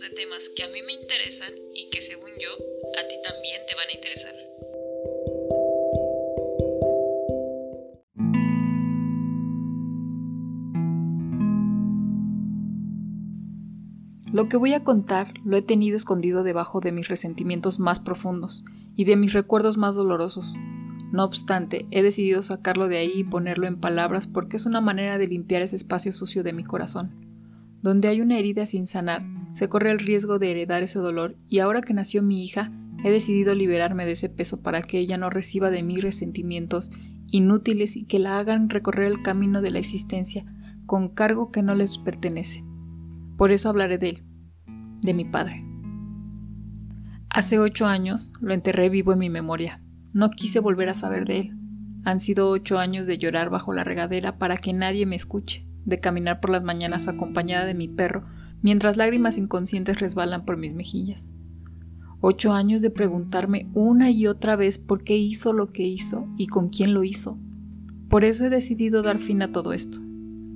de temas que a mí me interesan y que según yo, a ti también te van a interesar. Lo que voy a contar lo he tenido escondido debajo de mis resentimientos más profundos y de mis recuerdos más dolorosos. No obstante, he decidido sacarlo de ahí y ponerlo en palabras porque es una manera de limpiar ese espacio sucio de mi corazón. Donde hay una herida sin sanar, se corre el riesgo de heredar ese dolor y ahora que nació mi hija, he decidido liberarme de ese peso para que ella no reciba de mí resentimientos inútiles y que la hagan recorrer el camino de la existencia con cargo que no les pertenece. Por eso hablaré de él, de mi padre. Hace ocho años lo enterré vivo en mi memoria. No quise volver a saber de él. Han sido ocho años de llorar bajo la regadera para que nadie me escuche, de caminar por las mañanas acompañada de mi perro, mientras lágrimas inconscientes resbalan por mis mejillas. Ocho años de preguntarme una y otra vez por qué hizo lo que hizo y con quién lo hizo. Por eso he decidido dar fin a todo esto,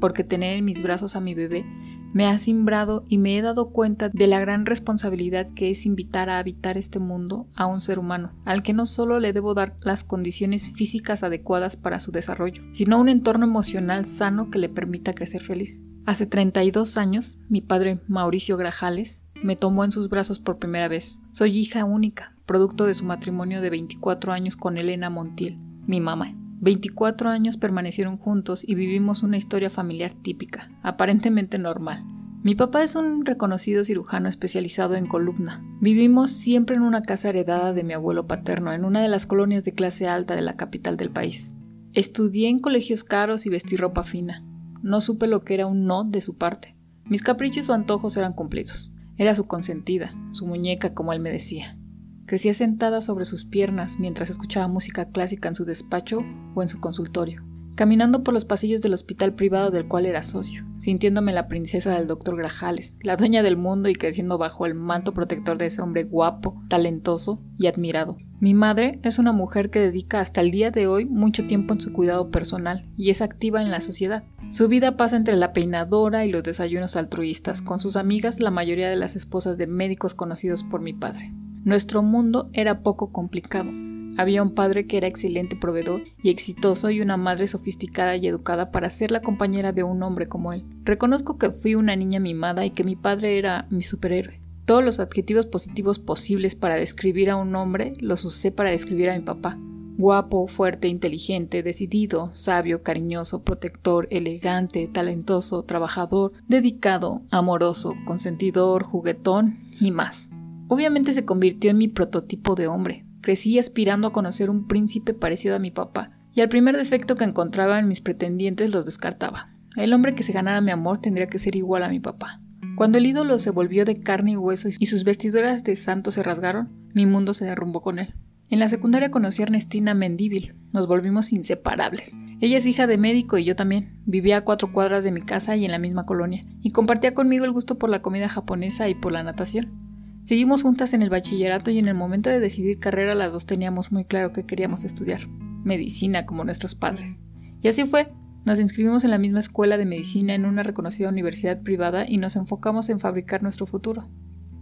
porque tener en mis brazos a mi bebé me ha simbrado y me he dado cuenta de la gran responsabilidad que es invitar a habitar este mundo a un ser humano, al que no solo le debo dar las condiciones físicas adecuadas para su desarrollo, sino un entorno emocional sano que le permita crecer feliz. Hace 32 años, mi padre Mauricio Grajales me tomó en sus brazos por primera vez. Soy hija única, producto de su matrimonio de 24 años con Elena Montiel, mi mamá. 24 años permanecieron juntos y vivimos una historia familiar típica, aparentemente normal. Mi papá es un reconocido cirujano especializado en columna. Vivimos siempre en una casa heredada de mi abuelo paterno, en una de las colonias de clase alta de la capital del país. Estudié en colegios caros y vestí ropa fina. No supe lo que era un no de su parte. Mis caprichos o antojos eran cumplidos. Era su consentida, su muñeca, como él me decía. Crecía sentada sobre sus piernas mientras escuchaba música clásica en su despacho o en su consultorio, caminando por los pasillos del hospital privado del cual era socio, sintiéndome la princesa del doctor Grajales, la dueña del mundo y creciendo bajo el manto protector de ese hombre guapo, talentoso y admirado. Mi madre es una mujer que dedica hasta el día de hoy mucho tiempo en su cuidado personal y es activa en la sociedad. Su vida pasa entre la peinadora y los desayunos altruistas con sus amigas, la mayoría de las esposas de médicos conocidos por mi padre. Nuestro mundo era poco complicado. Había un padre que era excelente proveedor y exitoso y una madre sofisticada y educada para ser la compañera de un hombre como él. Reconozco que fui una niña mimada y que mi padre era mi superhéroe. Todos los adjetivos positivos posibles para describir a un hombre los usé para describir a mi papá. Guapo, fuerte, inteligente, decidido, sabio, cariñoso, protector, elegante, talentoso, trabajador, dedicado, amoroso, consentidor, juguetón y más. Obviamente se convirtió en mi prototipo de hombre. Crecí aspirando a conocer un príncipe parecido a mi papá, y al primer defecto que encontraba en mis pretendientes los descartaba. El hombre que se ganara mi amor tendría que ser igual a mi papá. Cuando el ídolo se volvió de carne y hueso y sus vestiduras de santo se rasgaron, mi mundo se derrumbó con él. En la secundaria conocí a Ernestina Mendíbil. Nos volvimos inseparables. Ella es hija de médico y yo también. Vivía a cuatro cuadras de mi casa y en la misma colonia, y compartía conmigo el gusto por la comida japonesa y por la natación. Seguimos juntas en el bachillerato y en el momento de decidir carrera las dos teníamos muy claro que queríamos estudiar, medicina como nuestros padres. Y así fue, nos inscribimos en la misma escuela de medicina en una reconocida universidad privada y nos enfocamos en fabricar nuestro futuro.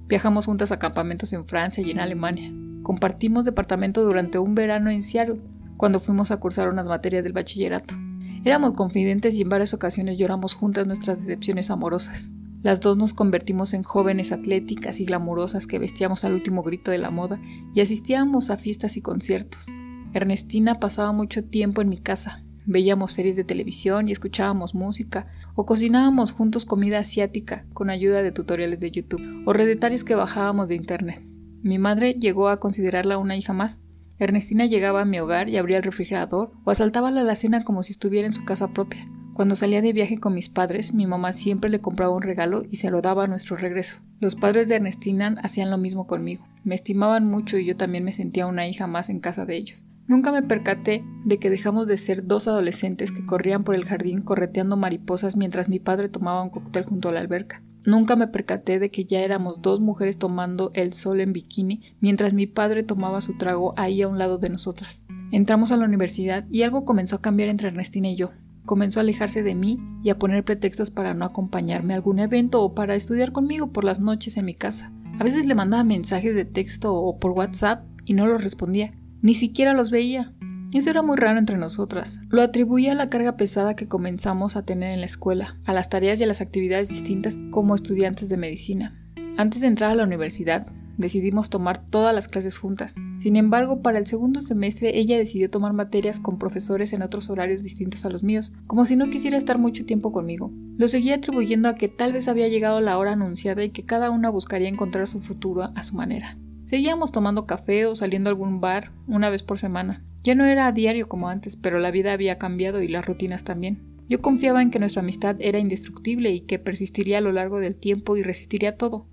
Viajamos juntas a campamentos en Francia y en Alemania. Compartimos departamento durante un verano en Seattle, cuando fuimos a cursar unas materias del bachillerato. Éramos confidentes y en varias ocasiones lloramos juntas nuestras decepciones amorosas. Las dos nos convertimos en jóvenes atléticas y glamurosas que vestíamos al último grito de la moda y asistíamos a fiestas y conciertos. Ernestina pasaba mucho tiempo en mi casa. Veíamos series de televisión y escuchábamos música, o cocinábamos juntos comida asiática con ayuda de tutoriales de YouTube, o redetarios que bajábamos de internet. Mi madre llegó a considerarla una hija más. Ernestina llegaba a mi hogar y abría el refrigerador o asaltaba la alacena como si estuviera en su casa propia. Cuando salía de viaje con mis padres, mi mamá siempre le compraba un regalo y se lo daba a nuestro regreso. Los padres de Ernestina hacían lo mismo conmigo. Me estimaban mucho y yo también me sentía una hija más en casa de ellos. Nunca me percaté de que dejamos de ser dos adolescentes que corrían por el jardín correteando mariposas mientras mi padre tomaba un cóctel junto a la alberca. Nunca me percaté de que ya éramos dos mujeres tomando el sol en bikini mientras mi padre tomaba su trago ahí a un lado de nosotras. Entramos a la universidad y algo comenzó a cambiar entre Ernestina y yo. Comenzó a alejarse de mí y a poner pretextos para no acompañarme a algún evento o para estudiar conmigo por las noches en mi casa. A veces le mandaba mensajes de texto o por WhatsApp y no los respondía, ni siquiera los veía. Eso era muy raro entre nosotras. Lo atribuía a la carga pesada que comenzamos a tener en la escuela, a las tareas y a las actividades distintas como estudiantes de medicina. Antes de entrar a la universidad, decidimos tomar todas las clases juntas. Sin embargo, para el segundo semestre ella decidió tomar materias con profesores en otros horarios distintos a los míos, como si no quisiera estar mucho tiempo conmigo. Lo seguía atribuyendo a que tal vez había llegado la hora anunciada y que cada una buscaría encontrar su futuro a su manera. Seguíamos tomando café o saliendo a algún bar una vez por semana. Ya no era a diario como antes, pero la vida había cambiado y las rutinas también. Yo confiaba en que nuestra amistad era indestructible y que persistiría a lo largo del tiempo y resistiría todo.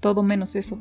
Todo menos eso.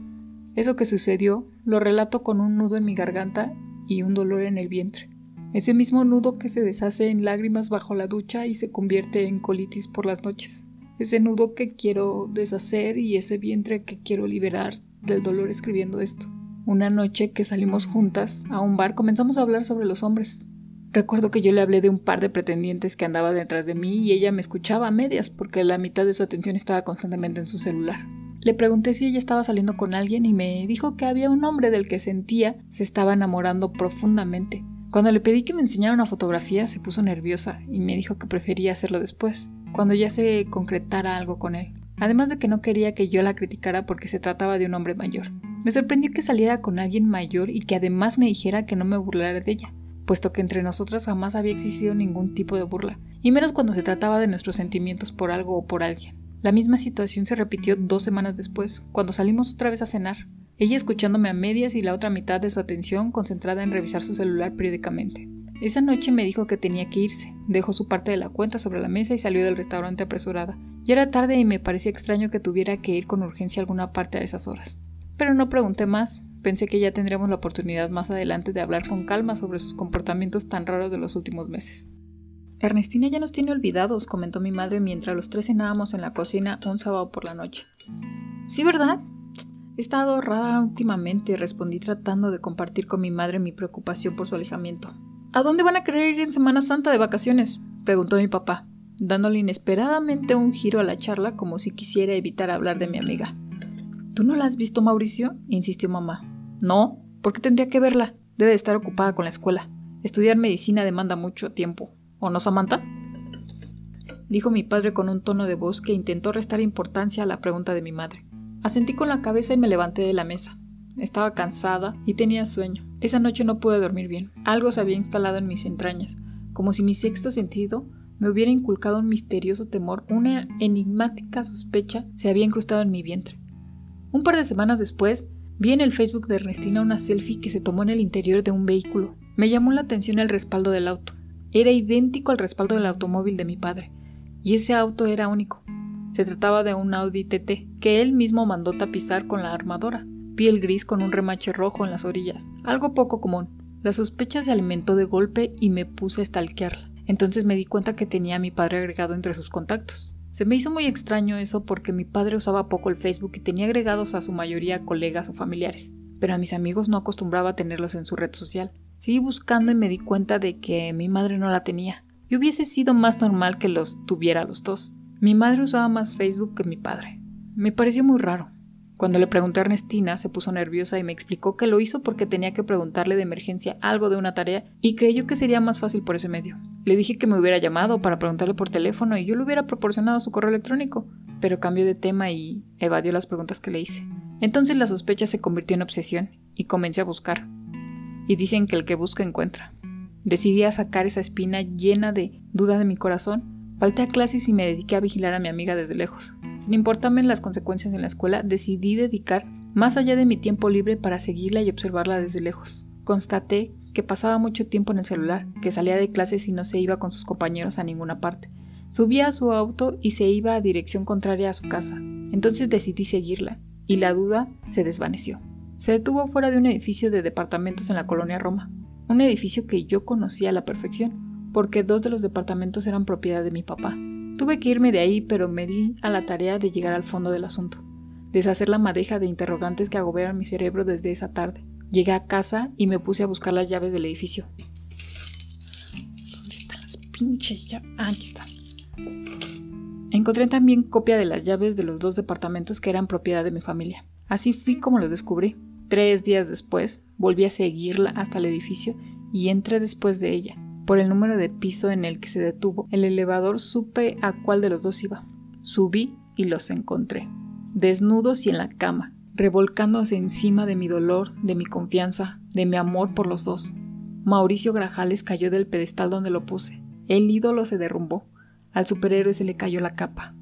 Eso que sucedió lo relato con un nudo en mi garganta y un dolor en el vientre. Ese mismo nudo que se deshace en lágrimas bajo la ducha y se convierte en colitis por las noches. Ese nudo que quiero deshacer y ese vientre que quiero liberar del dolor escribiendo esto. Una noche que salimos juntas a un bar comenzamos a hablar sobre los hombres. Recuerdo que yo le hablé de un par de pretendientes que andaba detrás de mí y ella me escuchaba a medias porque la mitad de su atención estaba constantemente en su celular. Le pregunté si ella estaba saliendo con alguien y me dijo que había un hombre del que sentía se estaba enamorando profundamente. Cuando le pedí que me enseñara una fotografía se puso nerviosa y me dijo que prefería hacerlo después, cuando ya se concretara algo con él. Además de que no quería que yo la criticara porque se trataba de un hombre mayor. Me sorprendió que saliera con alguien mayor y que además me dijera que no me burlara de ella, puesto que entre nosotras jamás había existido ningún tipo de burla, y menos cuando se trataba de nuestros sentimientos por algo o por alguien. La misma situación se repitió dos semanas después, cuando salimos otra vez a cenar, ella escuchándome a medias y la otra mitad de su atención concentrada en revisar su celular periódicamente. Esa noche me dijo que tenía que irse, dejó su parte de la cuenta sobre la mesa y salió del restaurante apresurada. Ya era tarde y me parecía extraño que tuviera que ir con urgencia a alguna parte a esas horas. Pero no pregunté más, pensé que ya tendríamos la oportunidad más adelante de hablar con calma sobre sus comportamientos tan raros de los últimos meses. Ernestina ya nos tiene olvidados, comentó mi madre mientras los tres cenábamos en la cocina un sábado por la noche. Sí, ¿verdad? He estado rara últimamente, respondí tratando de compartir con mi madre mi preocupación por su alejamiento. ¿A dónde van a querer ir en Semana Santa de vacaciones? preguntó mi papá, dándole inesperadamente un giro a la charla como si quisiera evitar hablar de mi amiga. ¿Tú no la has visto, Mauricio? insistió mamá. No, ¿por qué tendría que verla? Debe de estar ocupada con la escuela. Estudiar medicina demanda mucho tiempo. ¿O no, Samantha? dijo mi padre con un tono de voz que intentó restar importancia a la pregunta de mi madre. Asentí con la cabeza y me levanté de la mesa. Estaba cansada y tenía sueño. Esa noche no pude dormir bien. Algo se había instalado en mis entrañas, como si mi sexto sentido me hubiera inculcado un misterioso temor, una enigmática sospecha se había incrustado en mi vientre. Un par de semanas después, vi en el Facebook de Ernestina una selfie que se tomó en el interior de un vehículo. Me llamó la atención el respaldo del auto. Era idéntico al respaldo del automóvil de mi padre, y ese auto era único. Se trataba de un Audi TT, que él mismo mandó tapizar con la armadora, piel gris con un remache rojo en las orillas, algo poco común. La sospecha se alimentó de golpe y me puse a stalkearla. Entonces me di cuenta que tenía a mi padre agregado entre sus contactos. Se me hizo muy extraño eso porque mi padre usaba poco el Facebook y tenía agregados a su mayoría colegas o familiares, pero a mis amigos no acostumbraba tenerlos en su red social. Seguí buscando y me di cuenta de que mi madre no la tenía. Y hubiese sido más normal que los tuviera los dos. Mi madre usaba más Facebook que mi padre. Me pareció muy raro. Cuando le pregunté a Ernestina, se puso nerviosa y me explicó que lo hizo porque tenía que preguntarle de emergencia algo de una tarea y creyó que sería más fácil por ese medio. Le dije que me hubiera llamado para preguntarle por teléfono y yo le hubiera proporcionado su correo electrónico, pero cambió de tema y evadió las preguntas que le hice. Entonces la sospecha se convirtió en obsesión y comencé a buscar y dicen que el que busca encuentra. Decidí a sacar esa espina llena de duda de mi corazón. Falté a clases y me dediqué a vigilar a mi amiga desde lejos. Sin importarme las consecuencias en la escuela, decidí dedicar más allá de mi tiempo libre para seguirla y observarla desde lejos. Constaté que pasaba mucho tiempo en el celular, que salía de clases y no se iba con sus compañeros a ninguna parte. Subía a su auto y se iba a dirección contraria a su casa. Entonces decidí seguirla, y la duda se desvaneció se detuvo fuera de un edificio de departamentos en la colonia Roma, un edificio que yo conocía a la perfección, porque dos de los departamentos eran propiedad de mi papá. Tuve que irme de ahí, pero me di a la tarea de llegar al fondo del asunto, deshacer la madeja de interrogantes que agobiaron mi cerebro desde esa tarde. Llegué a casa y me puse a buscar las llaves del edificio. ¿Dónde están las pinche llave. Ah, aquí está. Encontré también copia de las llaves de los dos departamentos que eran propiedad de mi familia. Así fui como los descubrí. Tres días después, volví a seguirla hasta el edificio y entré después de ella. Por el número de piso en el que se detuvo el elevador supe a cuál de los dos iba. Subí y los encontré, desnudos y en la cama, revolcándose encima de mi dolor, de mi confianza, de mi amor por los dos. Mauricio Grajales cayó del pedestal donde lo puse. El ídolo se derrumbó. Al superhéroe se le cayó la capa.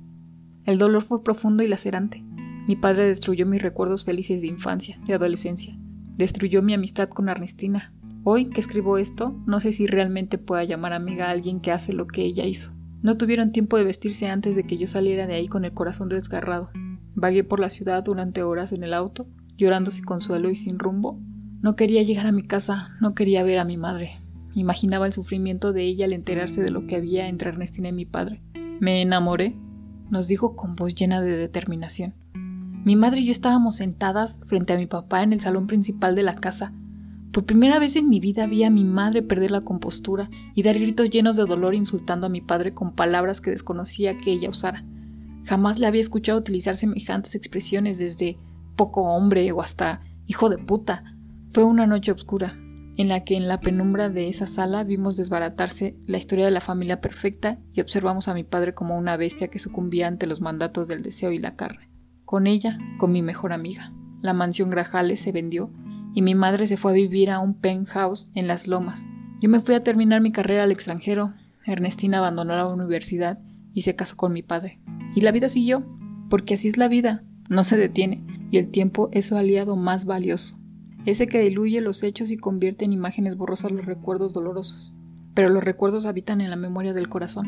El dolor fue profundo y lacerante. Mi padre destruyó mis recuerdos felices de infancia, de adolescencia. Destruyó mi amistad con Ernestina. Hoy que escribo esto, no sé si realmente pueda llamar amiga a alguien que hace lo que ella hizo. No tuvieron tiempo de vestirse antes de que yo saliera de ahí con el corazón desgarrado. Vagué por la ciudad durante horas en el auto, llorando sin consuelo y sin rumbo. No quería llegar a mi casa, no quería ver a mi madre. Imaginaba el sufrimiento de ella al enterarse de lo que había entre Ernestina y mi padre. Me enamoré, nos dijo con voz llena de determinación. Mi madre y yo estábamos sentadas frente a mi papá en el salón principal de la casa, por primera vez en mi vida vi a mi madre perder la compostura y dar gritos llenos de dolor insultando a mi padre con palabras que desconocía que ella usara. Jamás le había escuchado utilizar semejantes expresiones desde poco hombre o hasta hijo de puta. Fue una noche oscura, en la que en la penumbra de esa sala vimos desbaratarse la historia de la familia perfecta y observamos a mi padre como una bestia que sucumbía ante los mandatos del deseo y la carne. Con ella, con mi mejor amiga. La mansión Grajales se vendió y mi madre se fue a vivir a un penthouse en las lomas. Yo me fui a terminar mi carrera al extranjero. Ernestina abandonó la universidad y se casó con mi padre. Y la vida siguió, porque así es la vida, no se detiene, y el tiempo es su aliado más valioso, ese que diluye los hechos y convierte en imágenes borrosas los recuerdos dolorosos. Pero los recuerdos habitan en la memoria del corazón.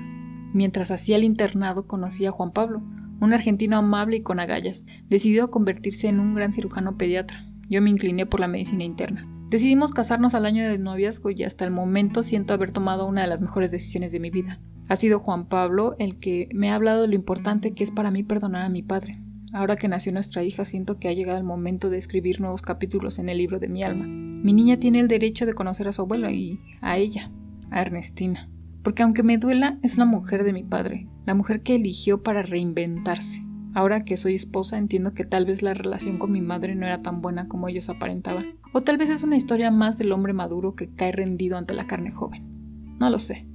Mientras hacía el internado conocí a Juan Pablo, un argentino amable y con agallas, decidido a convertirse en un gran cirujano pediatra. Yo me incliné por la medicina interna. Decidimos casarnos al año del noviazgo y hasta el momento siento haber tomado una de las mejores decisiones de mi vida. Ha sido Juan Pablo el que me ha hablado de lo importante que es para mí perdonar a mi padre. Ahora que nació nuestra hija, siento que ha llegado el momento de escribir nuevos capítulos en el libro de mi alma. Mi niña tiene el derecho de conocer a su abuelo y a ella, a Ernestina. Porque aunque me duela, es la mujer de mi padre, la mujer que eligió para reinventarse. Ahora que soy esposa entiendo que tal vez la relación con mi madre no era tan buena como ellos aparentaban. O tal vez es una historia más del hombre maduro que cae rendido ante la carne joven. No lo sé.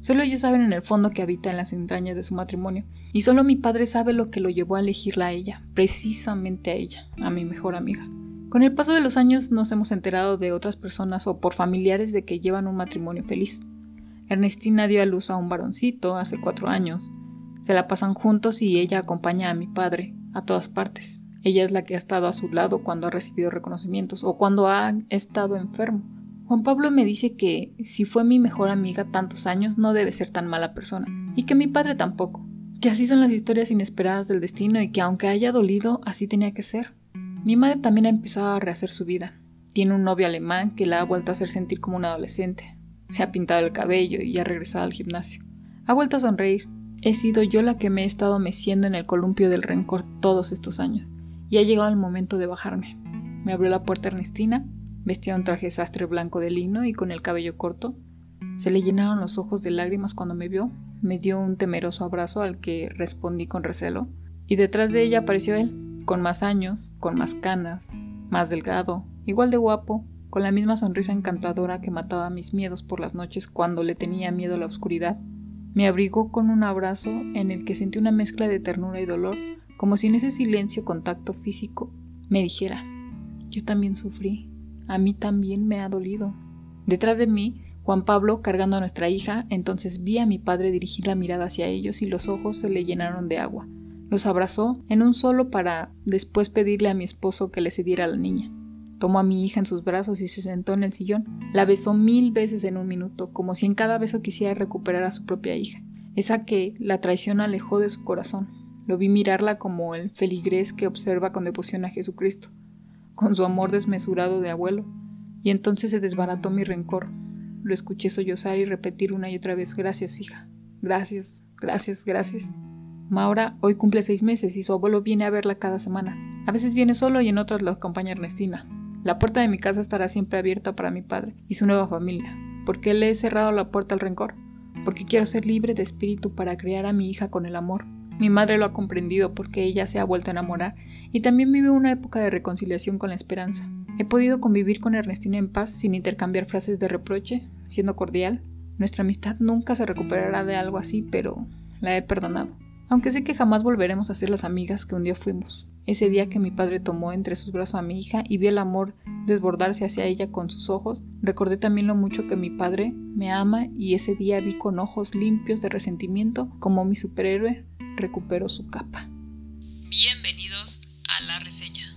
Solo ellos saben en el fondo que habita en las entrañas de su matrimonio. Y solo mi padre sabe lo que lo llevó a elegirla a ella, precisamente a ella, a mi mejor amiga. Con el paso de los años nos hemos enterado de otras personas o por familiares de que llevan un matrimonio feliz. Ernestina dio a luz a un varoncito hace cuatro años. Se la pasan juntos y ella acompaña a mi padre a todas partes. Ella es la que ha estado a su lado cuando ha recibido reconocimientos o cuando ha estado enfermo. Juan Pablo me dice que si fue mi mejor amiga tantos años no debe ser tan mala persona y que mi padre tampoco. Que así son las historias inesperadas del destino y que aunque haya dolido, así tenía que ser. Mi madre también ha empezado a rehacer su vida. Tiene un novio alemán que la ha vuelto a hacer sentir como una adolescente. Se ha pintado el cabello y ha regresado al gimnasio. Ha vuelto a sonreír He sido yo la que me he estado meciendo en el columpio del rencor todos estos años, y ha llegado el momento de bajarme. Me abrió la puerta Ernestina, vestía un traje sastre blanco de lino y con el cabello corto. Se le llenaron los ojos de lágrimas cuando me vio, me dio un temeroso abrazo al que respondí con recelo, y detrás de ella apareció él, con más años, con más canas, más delgado, igual de guapo, con la misma sonrisa encantadora que mataba mis miedos por las noches cuando le tenía miedo a la oscuridad me abrigó con un abrazo en el que sentí una mezcla de ternura y dolor, como si en ese silencio contacto físico me dijera, yo también sufrí, a mí también me ha dolido. Detrás de mí, Juan Pablo cargando a nuestra hija, entonces vi a mi padre dirigir la mirada hacia ellos y los ojos se le llenaron de agua. Los abrazó en un solo para después pedirle a mi esposo que le cediera la niña. Tomó a mi hija en sus brazos y se sentó en el sillón. La besó mil veces en un minuto, como si en cada beso quisiera recuperar a su propia hija, esa que la traición alejó de su corazón. Lo vi mirarla como el feligrés que observa con devoción a Jesucristo, con su amor desmesurado de abuelo, y entonces se desbarató mi rencor. Lo escuché sollozar y repetir una y otra vez gracias, hija. Gracias, gracias, gracias. Maura hoy cumple seis meses y su abuelo viene a verla cada semana. A veces viene solo y en otras lo acompaña Ernestina. La puerta de mi casa estará siempre abierta para mi padre y su nueva familia. ¿Por qué le he cerrado la puerta al rencor? porque quiero ser libre de espíritu para criar a mi hija con el amor. Mi madre lo ha comprendido porque ella se ha vuelto a enamorar y también vive una época de reconciliación con la esperanza. He podido convivir con Ernestina en paz sin intercambiar frases de reproche, siendo cordial. Nuestra amistad nunca se recuperará de algo así, pero la he perdonado. Aunque sé que jamás volveremos a ser las amigas que un día fuimos. Ese día que mi padre tomó entre sus brazos a mi hija y vi el amor desbordarse hacia ella con sus ojos, recordé también lo mucho que mi padre me ama y ese día vi con ojos limpios de resentimiento como mi superhéroe recuperó su capa. Bienvenidos a la reseña.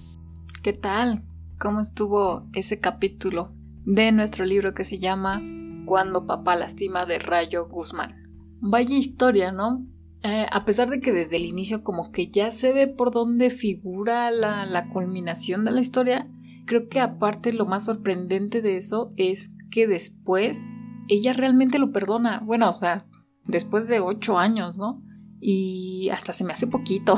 ¿Qué tal? ¿Cómo estuvo ese capítulo de nuestro libro que se llama Cuando papá lastima de Rayo Guzmán? Vaya historia, ¿no? Eh, a pesar de que desde el inicio como que ya se ve por dónde figura la, la culminación de la historia, creo que aparte lo más sorprendente de eso es que después ella realmente lo perdona. Bueno, o sea, después de ocho años, ¿no? Y hasta se me hace poquito.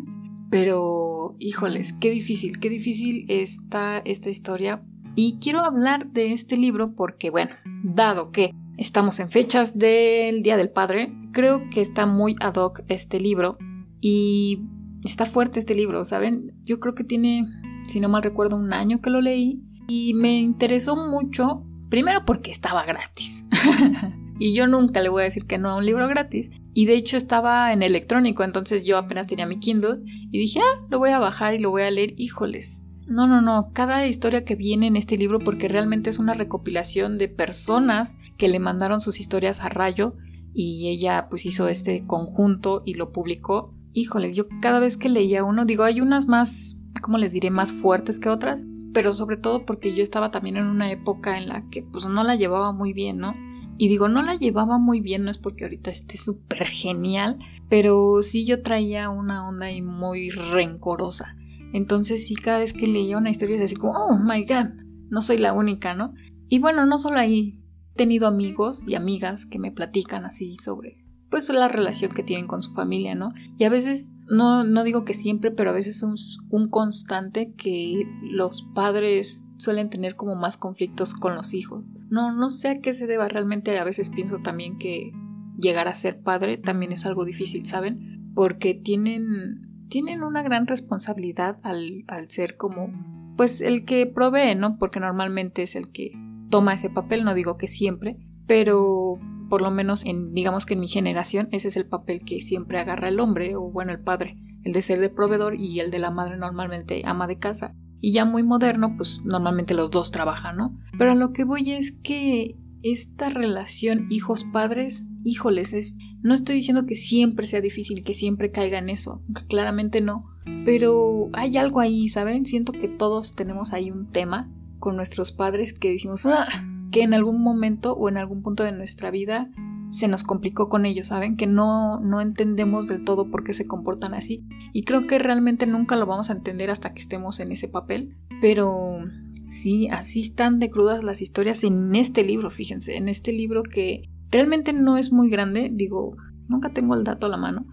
Pero, híjoles, qué difícil, qué difícil está esta historia. Y quiero hablar de este libro porque, bueno, dado que Estamos en fechas del Día del Padre. Creo que está muy ad hoc este libro y está fuerte este libro, ¿saben? Yo creo que tiene, si no mal recuerdo, un año que lo leí y me interesó mucho, primero porque estaba gratis. y yo nunca le voy a decir que no a un libro gratis. Y de hecho estaba en electrónico, entonces yo apenas tenía mi Kindle y dije, ah, lo voy a bajar y lo voy a leer. Híjoles, no, no, no. Cada historia que viene en este libro, porque realmente es una recopilación de personas que le mandaron sus historias a Rayo y ella pues hizo este conjunto y lo publicó. Híjoles, yo cada vez que leía uno, digo, hay unas más, ¿cómo les diré?, más fuertes que otras, pero sobre todo porque yo estaba también en una época en la que pues no la llevaba muy bien, ¿no? Y digo, no la llevaba muy bien, no es porque ahorita esté súper genial, pero sí yo traía una onda ahí muy rencorosa. Entonces sí, cada vez que leía una historia es así como, oh my god, no soy la única, ¿no? Y bueno, no solo ahí, tenido amigos y amigas que me platican así sobre pues la relación que tienen con su familia, ¿no? Y a veces, no, no digo que siempre, pero a veces es un constante que los padres suelen tener como más conflictos con los hijos. No, no sé a qué se deba realmente, a veces pienso también que llegar a ser padre también es algo difícil, ¿saben? Porque tienen tienen una gran responsabilidad al, al ser como, pues el que provee, ¿no? Porque normalmente es el que toma ese papel, no digo que siempre, pero por lo menos en, digamos que en mi generación, ese es el papel que siempre agarra el hombre, o bueno, el padre, el de ser de proveedor y el de la madre normalmente ama de casa. Y ya muy moderno, pues normalmente los dos trabajan, ¿no? Pero a lo que voy es que esta relación hijos-padres, híjoles, es, no estoy diciendo que siempre sea difícil, que siempre caiga en eso, claramente no, pero hay algo ahí, ¿saben? Siento que todos tenemos ahí un tema con nuestros padres que decimos, ah, que en algún momento o en algún punto de nuestra vida se nos complicó con ellos, ¿saben? Que no, no entendemos del todo por qué se comportan así. Y creo que realmente nunca lo vamos a entender hasta que estemos en ese papel. Pero Sí, así están de crudas las historias en este libro, fíjense, en este libro que realmente no es muy grande, digo, nunca tengo el dato a la mano,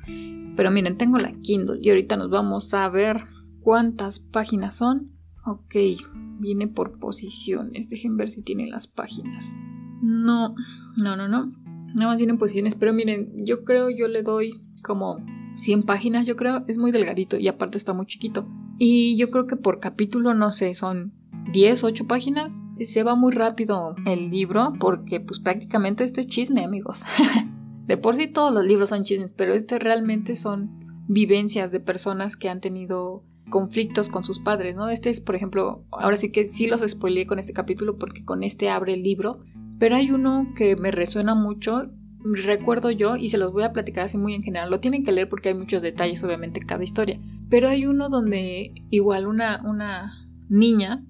pero miren, tengo la Kindle y ahorita nos vamos a ver cuántas páginas son. Ok, viene por posiciones, dejen ver si tiene las páginas. No, no, no, no, nada más vienen posiciones, pero miren, yo creo yo le doy como 100 páginas, yo creo, es muy delgadito y aparte está muy chiquito. Y yo creo que por capítulo, no sé, son 10, 8 páginas. Se va muy rápido el libro porque pues prácticamente esto es chisme, amigos. de por sí todos los libros son chismes, pero este realmente son vivencias de personas que han tenido conflictos con sus padres, ¿no? Este es, por ejemplo, ahora sí que sí los spoileé con este capítulo porque con este abre el libro, pero hay uno que me resuena mucho, recuerdo yo, y se los voy a platicar así muy en general, lo tienen que leer porque hay muchos detalles, obviamente, en cada historia, pero hay uno donde igual una, una niña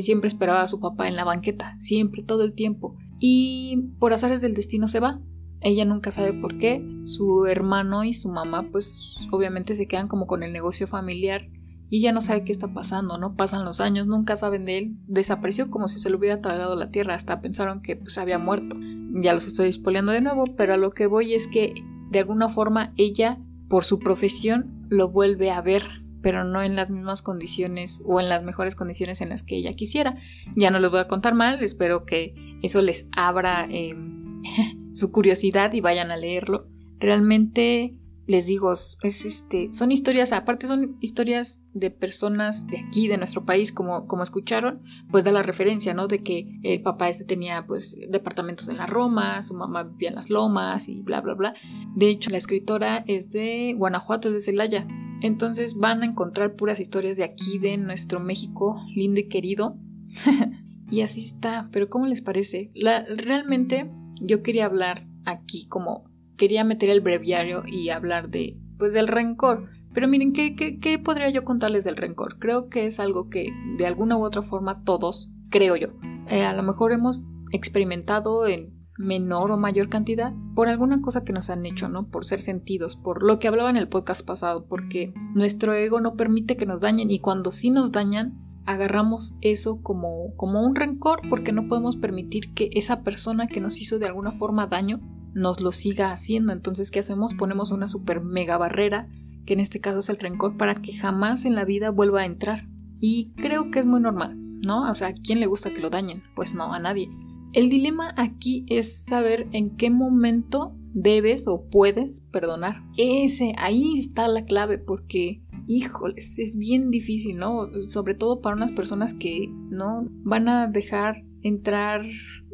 siempre esperaba a su papá en la banqueta, siempre, todo el tiempo. Y por azares del destino se va. Ella nunca sabe por qué. Su hermano y su mamá, pues obviamente se quedan como con el negocio familiar y ella no sabe qué está pasando, ¿no? Pasan los años, nunca saben de él. Desapareció como si se lo hubiera tragado la tierra, hasta pensaron que pues había muerto. Ya los estoy spoileando de nuevo, pero a lo que voy es que de alguna forma ella, por su profesión, lo vuelve a ver pero no en las mismas condiciones o en las mejores condiciones en las que ella quisiera. Ya no les voy a contar mal, espero que eso les abra em, su curiosidad y vayan a leerlo. Realmente les digo, es este, son historias, aparte son historias de personas de aquí, de nuestro país, como, como escucharon, pues da la referencia, ¿no? De que el papá este tenía pues departamentos en la Roma, su mamá vivía en las lomas y bla, bla, bla. De hecho, la escritora es de Guanajuato, es de Celaya. Entonces van a encontrar puras historias de aquí, de nuestro México lindo y querido. y así está, pero ¿cómo les parece? Realmente yo quería hablar aquí como quería meter el breviario y hablar de, pues, del rencor. Pero miren, ¿qué, qué, podría yo contarles del rencor? Creo que es algo que de alguna u otra forma todos, creo yo, eh, a lo mejor hemos experimentado en menor o mayor cantidad por alguna cosa que nos han hecho, ¿no? Por ser sentidos, por lo que hablaba en el podcast pasado, porque nuestro ego no permite que nos dañen y cuando sí nos dañan, agarramos eso como, como un rencor porque no podemos permitir que esa persona que nos hizo de alguna forma daño nos lo siga haciendo. Entonces, ¿qué hacemos? Ponemos una super mega barrera, que en este caso es el rencor, para que jamás en la vida vuelva a entrar. Y creo que es muy normal, ¿no? O sea, ¿a quién le gusta que lo dañen? Pues no, a nadie. El dilema aquí es saber en qué momento debes o puedes perdonar. Ese, ahí está la clave, porque híjoles, es bien difícil, ¿no? Sobre todo para unas personas que no van a dejar entrar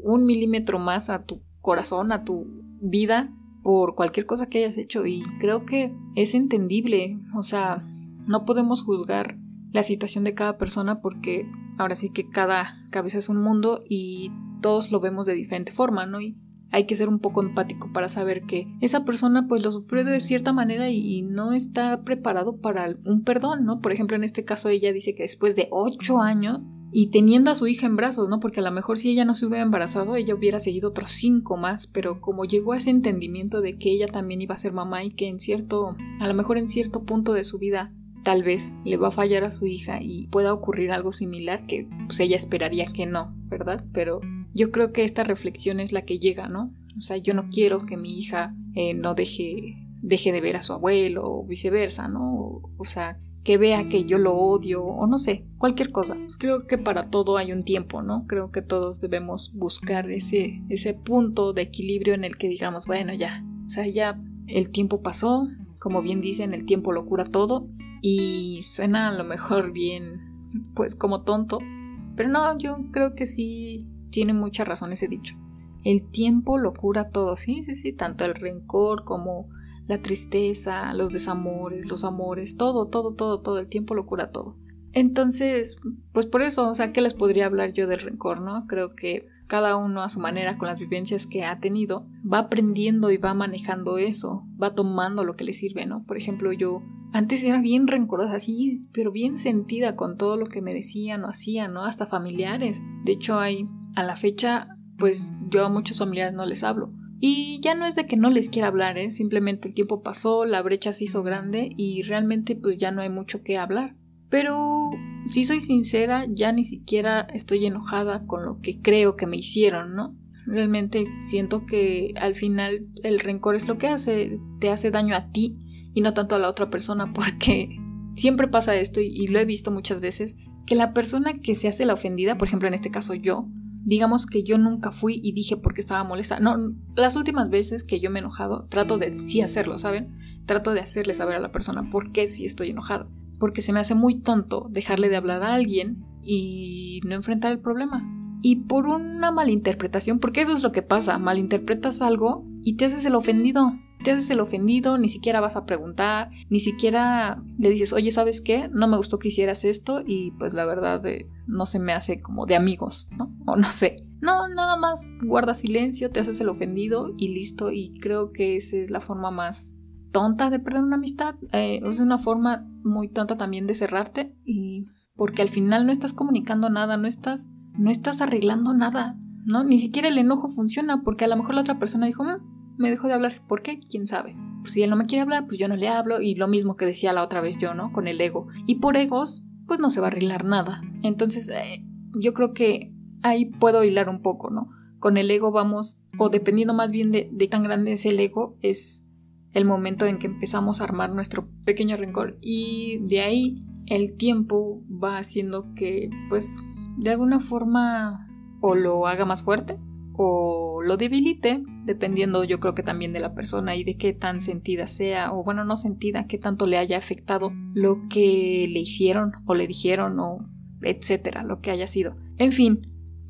un milímetro más a tu corazón, a tu vida por cualquier cosa que hayas hecho y creo que es entendible, o sea, no podemos juzgar la situación de cada persona porque ahora sí que cada cabeza es un mundo y todos lo vemos de diferente forma, ¿no? Y hay que ser un poco empático para saber que esa persona pues lo sufrió de cierta manera y, no está preparado para un perdón, ¿no? Por ejemplo, en este caso ella dice que después de ocho años y teniendo a su hija en brazos, ¿no? Porque a lo mejor si ella no se hubiera embarazado, ella hubiera seguido otros cinco más, pero como llegó a ese entendimiento de que ella también iba a ser mamá y que en cierto, a lo mejor en cierto punto de su vida tal vez le va a fallar a su hija y pueda ocurrir algo similar que pues ella esperaría que no, ¿verdad? Pero yo creo que esta reflexión es la que llega, ¿no? O sea, yo no quiero que mi hija eh, no deje, deje de ver a su abuelo o viceversa, ¿no? O, sea, que vea que yo lo odio o no sé, cualquier cosa. Creo que para todo hay un tiempo, ¿no? Creo que todos debemos buscar ese, ese punto de equilibrio en el que digamos, bueno, ya, o sea, ya el tiempo pasó, como bien dicen, el tiempo lo cura todo y suena a lo mejor bien, pues como tonto, pero no, yo creo que sí tiene mucha razón ese dicho. El tiempo lo cura todo, sí, sí, sí, tanto el rencor como la tristeza, los desamores, los amores, todo, todo, todo, todo, el tiempo lo cura todo. Entonces, pues por eso, o sea, ¿qué les podría hablar yo del rencor, no? Creo que cada uno a su manera, con las vivencias que ha tenido, va aprendiendo y va manejando eso, va tomando lo que le sirve, ¿no? Por ejemplo, yo antes era bien rencorosa, así, pero bien sentida con todo lo que me decían o hacían, ¿no? Hasta familiares. De hecho, hay a la fecha, pues yo a muchos familiares no les hablo. Y ya no es de que no les quiera hablar, ¿eh? simplemente el tiempo pasó, la brecha se hizo grande y realmente pues ya no hay mucho que hablar. Pero si soy sincera, ya ni siquiera estoy enojada con lo que creo que me hicieron, ¿no? Realmente siento que al final el rencor es lo que hace, te hace daño a ti y no tanto a la otra persona porque siempre pasa esto y, y lo he visto muchas veces, que la persona que se hace la ofendida, por ejemplo en este caso yo, digamos que yo nunca fui y dije porque estaba molesta. No, las últimas veces que yo me he enojado, trato de sí hacerlo, ¿saben? Trato de hacerle saber a la persona por qué sí estoy enojado. Porque se me hace muy tonto dejarle de hablar a alguien y no enfrentar el problema. Y por una malinterpretación, porque eso es lo que pasa, malinterpretas algo y te haces el ofendido te haces el ofendido, ni siquiera vas a preguntar, ni siquiera le dices, oye, ¿sabes qué? No me gustó que hicieras esto y pues la verdad eh, no se me hace como de amigos, ¿no? O no sé. No, nada más guarda silencio, te haces el ofendido y listo. Y creo que esa es la forma más tonta de perder una amistad. Eh, es una forma muy tonta también de cerrarte y porque al final no estás comunicando nada, no estás, no estás arreglando nada, ¿no? Ni siquiera el enojo funciona porque a lo mejor la otra persona dijo, mm, me dejó de hablar. ¿Por qué? ¿Quién sabe? Pues si él no me quiere hablar, pues yo no le hablo y lo mismo que decía la otra vez yo, ¿no? Con el ego. Y por egos, pues no se va a arreglar nada. Entonces, eh, yo creo que ahí puedo hilar un poco, ¿no? Con el ego vamos, o dependiendo más bien de, de tan grande es el ego, es el momento en que empezamos a armar nuestro pequeño rencor. Y de ahí el tiempo va haciendo que, pues, de alguna forma o lo haga más fuerte o lo debilite, dependiendo yo creo que también de la persona y de qué tan sentida sea, o bueno, no sentida, qué tanto le haya afectado lo que le hicieron o le dijeron o etcétera, lo que haya sido. En fin,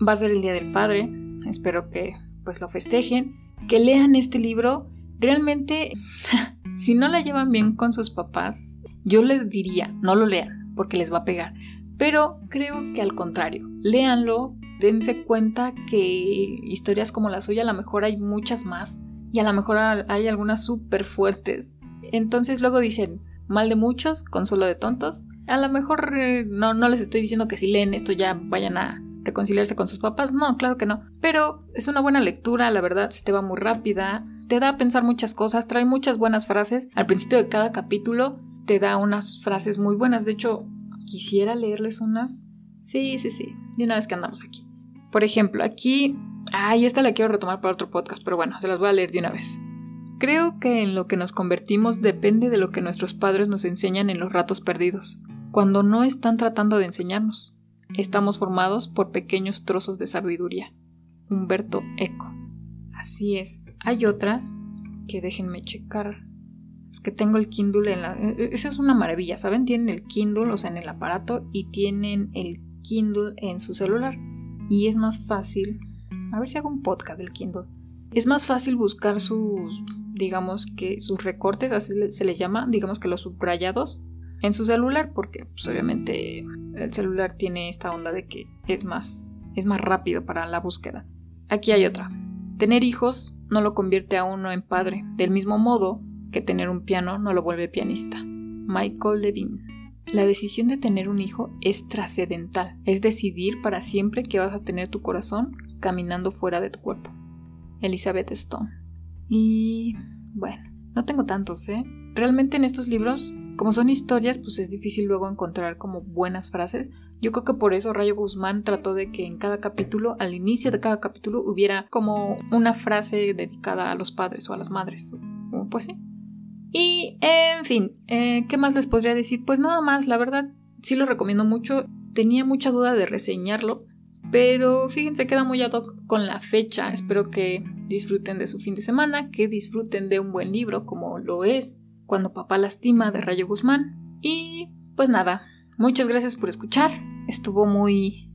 va a ser el Día del Padre, espero que pues lo festejen, que lean este libro, realmente si no la llevan bien con sus papás, yo les diría, no lo lean, porque les va a pegar, pero creo que al contrario, léanlo, dense cuenta que historias como la suya a lo mejor hay muchas más y a lo mejor hay algunas súper fuertes. Entonces luego dicen, mal de muchos, consuelo de tontos. A lo mejor eh, no, no les estoy diciendo que si leen esto ya vayan a reconciliarse con sus papás, no, claro que no. Pero es una buena lectura, la verdad, se te va muy rápida, te da a pensar muchas cosas, trae muchas buenas frases. Al principio de cada capítulo te da unas frases muy buenas, de hecho, quisiera leerles unas. Sí, sí, sí, de una vez que andamos aquí. Por ejemplo, aquí... Ay, esta la quiero retomar para otro podcast, pero bueno, se las voy a leer de una vez. Creo que en lo que nos convertimos depende de lo que nuestros padres nos enseñan en los ratos perdidos, cuando no están tratando de enseñarnos. Estamos formados por pequeños trozos de sabiduría. Humberto Eco. Así es. Hay otra que déjenme checar. Es que tengo el Kindle en la... E, e, Eso es una maravilla, ¿saben? Tienen el Kindle, o sea, en el aparato y tienen el Kindle en su celular y es más fácil, a ver si hago un podcast del Kindle, es más fácil buscar sus, digamos que sus recortes, así se le llama, digamos que los subrayados en su celular, porque pues, obviamente el celular tiene esta onda de que es más, es más rápido para la búsqueda. Aquí hay otra. Tener hijos no lo convierte a uno en padre, del mismo modo que tener un piano no lo vuelve pianista. Michael Levine. La decisión de tener un hijo es trascendental, es decidir para siempre que vas a tener tu corazón caminando fuera de tu cuerpo. Elizabeth Stone. Y bueno, no tengo tantos, ¿eh? Realmente en estos libros, como son historias, pues es difícil luego encontrar como buenas frases. Yo creo que por eso Rayo Guzmán trató de que en cada capítulo, al inicio de cada capítulo, hubiera como una frase dedicada a los padres o a las madres. Pues sí. Y, en fin, eh, ¿qué más les podría decir? Pues nada más, la verdad, sí lo recomiendo mucho. Tenía mucha duda de reseñarlo, pero fíjense, queda muy ad hoc con la fecha. Espero que disfruten de su fin de semana, que disfruten de un buen libro como lo es Cuando papá lastima de Rayo Guzmán. Y pues nada, muchas gracias por escuchar. Estuvo muy,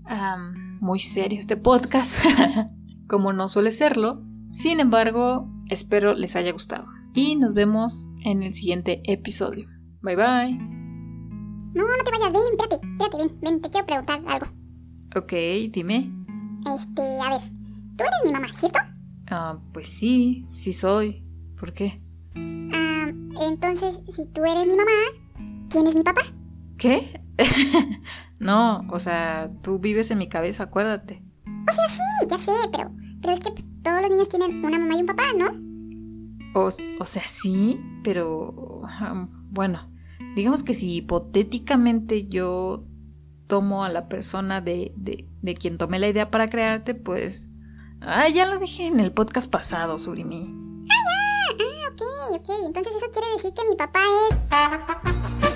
muy serio este podcast, como no suele serlo. Sin embargo, espero les haya gustado y nos vemos en el siguiente episodio. Bye bye. No, no te vayas, ven, espérate, espérate, ven, ven, te quiero preguntar algo. Ok, dime. Este, a ver, tú eres mi mamá, ¿cierto? Ah, pues sí, sí soy. ¿Por qué? Ah, entonces, si tú eres mi mamá, ¿quién es mi papá? ¿Qué? no, o sea, tú vives en mi cabeza, acuérdate. O sea, sí, ya sé, pero, pero es que todos los niños tienen una mamá y un papá, ¿no? O, o sea, sí, pero bueno, digamos que si hipotéticamente yo tomo a la persona de, de, de quien tomé la idea para crearte, pues... Ah, ya lo dije en el podcast pasado, Surimi. Ah, ya, ah, ok, ok. Entonces eso quiere decir que mi papá es...